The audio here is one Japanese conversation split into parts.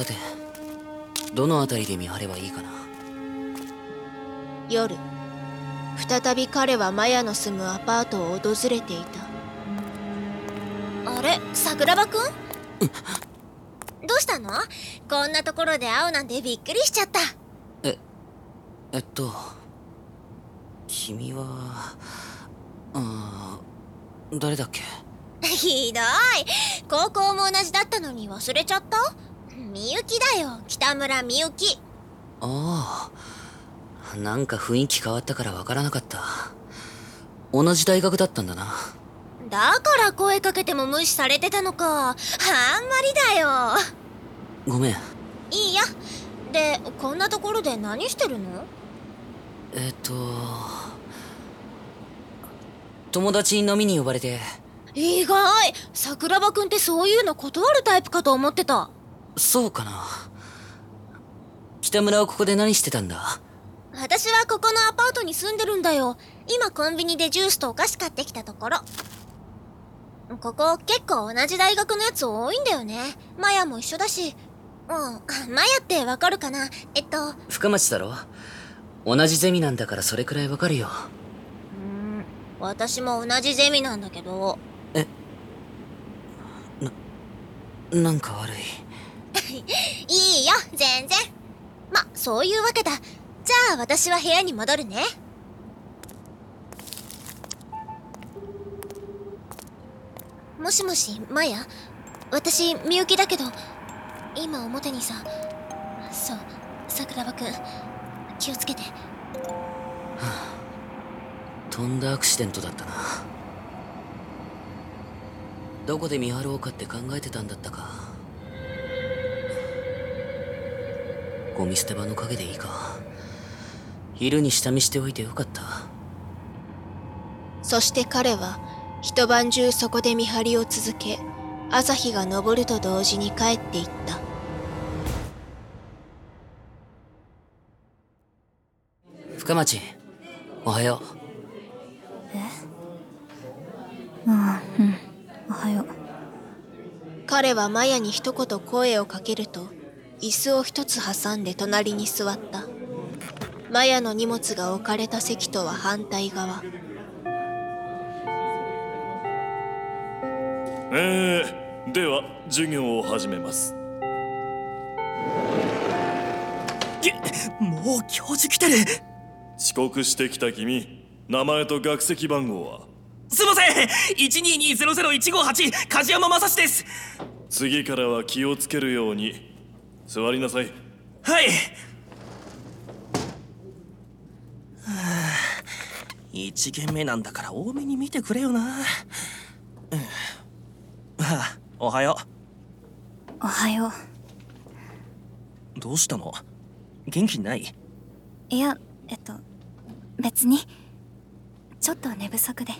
さてどの辺りで見張ればいいかな？夜再び彼はマヤの住むアパートを訪れていた。あれ桜庭くん。どうしたの？こんなところで会うなんてびっくりしちゃった。ええっと君はあー誰だっけ？ひどい。高校も同じだったのに忘れちゃった？みゆきだよ。北村みゆき。ああ。なんか雰囲気変わったからわからなかった。同じ大学だったんだな。だから声かけても無視されてたのか。あんまりだよ。ごめん。いいよでこんなところで何してるの？えっと友達に飲みに呼ばれて。意外。桜庭くんってそういうの断るタイプかと思ってたそうかな。北村はここで何してたんだ？私はここのアパートに住んでるんだよ。今コンビニでジュースとお菓子買ってきたところ。ここ結構同じ大学のやつ多いんだよね。マヤも一緒だし。うんマヤってわかるかな？えっと。深町だろ同じゼミなんだからそれくらいわかるよ。うん私も同じゼミなんだけど。えななんか悪いいいよ全然。まそういうわけだ。じゃあ私は部屋に戻るね。もしもしマヤ？私みゆきだけど。今表にさそう桜庭くん。気をつけて。は あとんだアクシデントだったな。どこで見張ろうかって考えてたんだったか。ゴミ捨て場の陰でいいか。昼に下見しておいてよかった。そして彼は一晩中そこで見張りを続け朝日が昇ると同時に帰っていった。深町おはよああうん。おはよう。彼はマヤに一言声をかけると椅子を一つ挟んで隣に座った。マヤの荷物が置かれた席とは反対側。えー、では授業を始めます。もう教授来てる。遅刻してきた君名前と学籍番号は？すいません。122-00158梶山正史です。次からは気をつけるように座りなさい。はい。一限目なんだから多めに見てくれよな、うん、あおはよおはよう。どうしたの？元気ない？いやえっと別に。ちょっと寝不足で。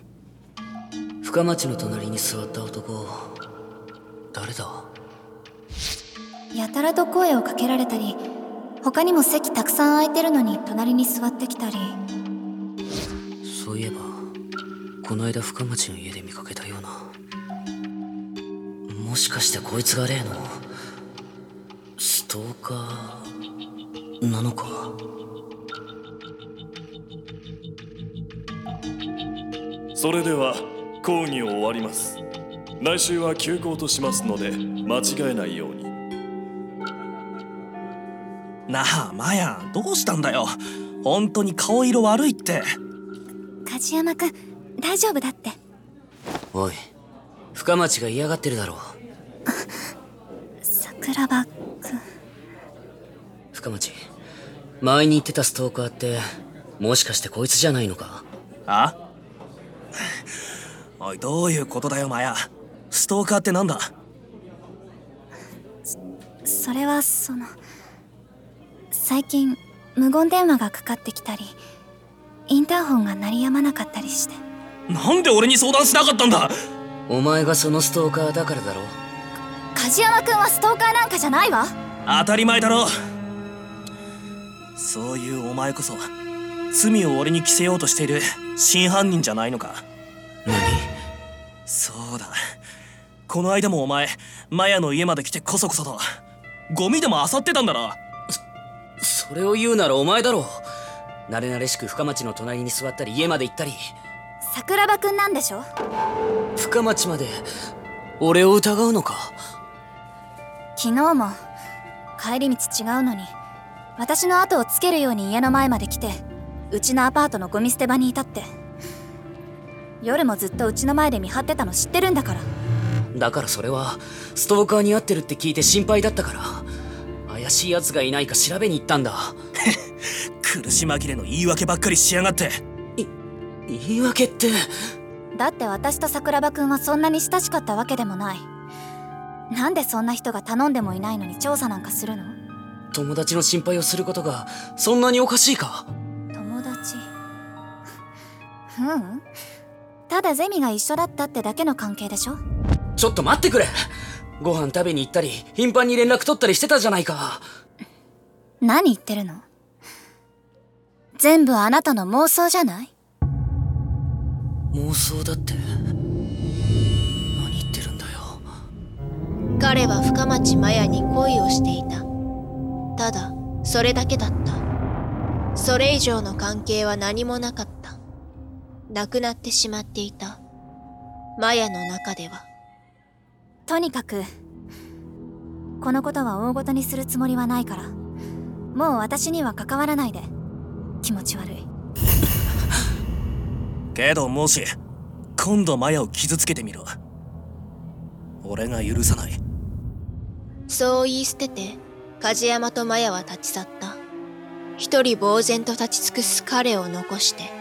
深町の隣に座った男誰だ？やたらと声をかけられたり他にも席たくさん空いてるのに隣に座ってきたり。そういえばこの間深町の家で見かけたような。もしかしてこいつが例のストーカーなのか？それでは講義を終わります。来週は休校としますので間違えないようになあマヤどうしたんだよ？本当に顔色悪いって。梶山くん大丈夫だって。おい深町が嫌がってるだろう。桜庭くん。深町前に言ってたストーカーってもしかしてこいつじゃないのか？あ？おいどういうことだよマヤ。ストーカーってなんだ？それはその最近無言電話がかかってきたりインターホンが鳴りやまなかったりして。なんで俺に相談しなかったんだ？お前がそのストーカーだからだろ。梶山くんはストーカーなんかじゃないわ。当たり前だろ。そういうお前こそ罪を俺に着せようとしている真犯人じゃないのか？何？そうだ。この間もお前マヤの家まで来てこそこそとゴミでも漁ってたんだろ？それを言うならお前だろう。慣れ慣れしく深町の隣に座ったり家まで行ったり。桜庭くんなんでしょ？深町まで俺を疑うのか？昨日も帰り道違うのに私の後をつけるように家の前まで来てうちのアパートのゴミ捨て場にいたって。夜もずっとうちの前で見張ってたの知ってるんだから。だからそれはストーカーに会ってるって聞いて心配だったから怪しい奴がいないか調べに行ったんだ。苦し紛れの言い訳ばっかりしやがって。言い訳って。だって私と桜庭くんはそんなに親しかったわけでもない。なんでそんな人が頼んでもいないのに調査なんかするの？友達の心配をすることがそんなにおかしいか。友達？ううん？ただゼミが一緒だったってだけの関係でしょ？ちょっと待ってくれご飯食べに行ったり頻繁に連絡取ったりしてたじゃないか。何言ってるの？全部あなたの妄想じゃない？妄想だって？何言ってるんだよ。彼は深町麻也に恋をしていた。ただそれだけだった。それ以上の関係は何もなかった。なくなってしまっていた。麻也の中ではとにかくこのことは大ごとにするつもりはないからもう私には関わらないで。気持ち悪い。けどもし今度マヤを傷つけてみろ。俺が許さない。そう言い捨てて梶山と麻也は立ち去った。一人呆然と立ち尽くす彼を残して